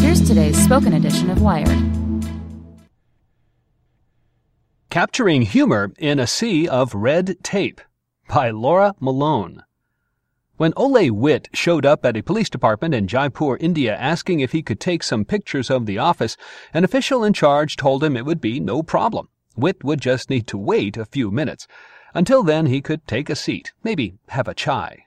Here's today's spoken edition of Wired. Capturing Humor in a Sea of Red Tape by Laura Mallonee. When Ole Witt showed up at a police department in Jaipur, India, asking if he could take some pictures of the office, an official in charge told him it would be no problem. Witt would just need to wait a few minutes. Until then, he could take a seat, maybe have a chai.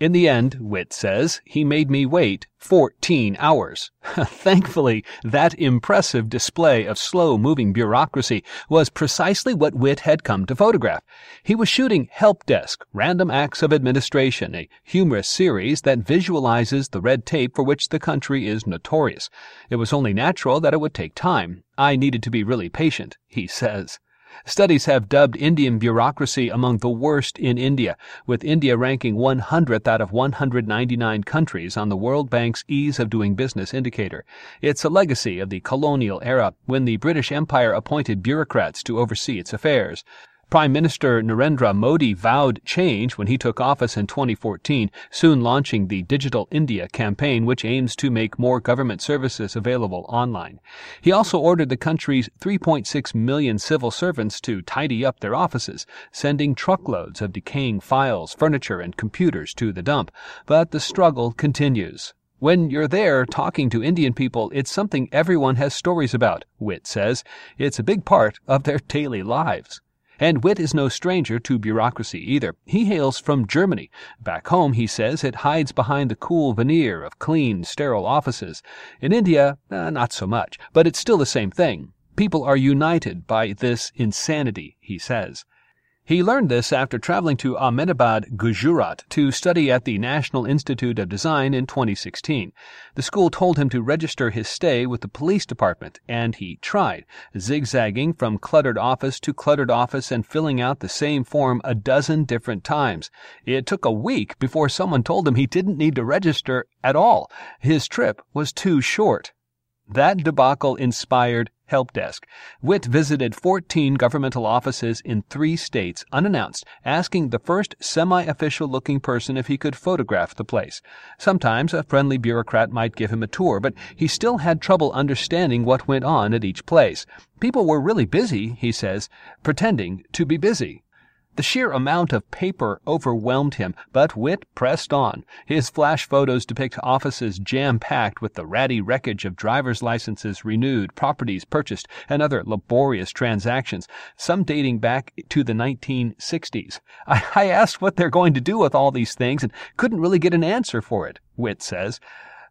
In the end, Witt says, he made me wait 14 hours. Thankfully, that impressive display of slow-moving bureaucracy was precisely what Witt had come to photograph. He was shooting Help Desk, Random Acts of Administration, a humorous series that visualizes the red tape for which the country is notorious. It was only natural that it would take time. I needed to be really patient, he says. Studies have dubbed Indian bureaucracy among the worst in India, with India ranking 100th out of 199 countries on the World Bank's Ease of Doing Business indicator. It's a legacy of the colonial era when the British Empire appointed bureaucrats to oversee its affairs. Prime Minister Narendra Modi vowed change when he took office in 2014, soon launching the Digital India campaign, which aims to make more government services available online. He also ordered the country's 3.6 million civil servants to tidy up their offices, sending truckloads of decaying files, furniture, and computers to the dump. But the struggle continues. When you're there talking to Indian people, it's something everyone has stories about, Witt says. It's a big part of their daily lives. And Witt is no stranger to bureaucracy either. He hails from Germany. Back home, he says, it hides behind the cool veneer of clean, sterile offices. In India, uh, not so much, but it's still the same thing. People are united by this insanity, he says. He learned this after traveling to Ahmedabad, Gujarat, to study at the National Institute of Design in 2016. The school told him to register his stay with the police department, and he tried, zigzagging from cluttered office to cluttered office and filling out the same form a dozen different times. It took a week before someone told him he didn't need to register at all. His trip was too short. That debacle inspired Help Desk. Witt visited 14 governmental offices in three states unannounced, asking the first semi-official looking person if he could photograph the place. Sometimes a friendly bureaucrat might give him a tour, but he still had trouble understanding what went on at each place. People were really busy, he says, pretending to be busy. The sheer amount of paper overwhelmed him, but Witt pressed on. His flash photos depict offices jam-packed with the ratty wreckage of driver's licenses renewed, properties purchased, and other laborious transactions, some dating back to the 1960s. I, I asked what they're going to do with all these things and couldn't really get an answer for it, Witt says.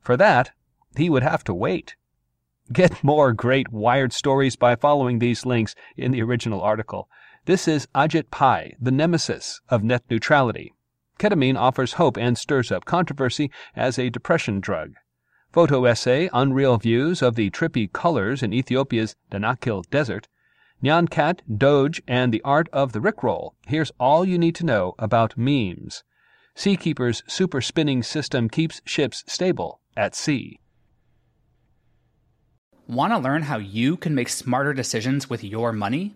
For that, he would have to wait. Get more great Wired stories by following these links in the original article. This is Ajit Pai, the nemesis of net neutrality. Ketamine offers hope and stirs up controversy as a depression drug. Photo essay Unreal Views of the Trippy Colors in Ethiopia's Danakil Desert. Nyan Cat, Doge, and the Art of the Rickroll. Here's all you need to know about memes. Seakeeper's super spinning system keeps ships stable at sea. Want to learn how you can make smarter decisions with your money?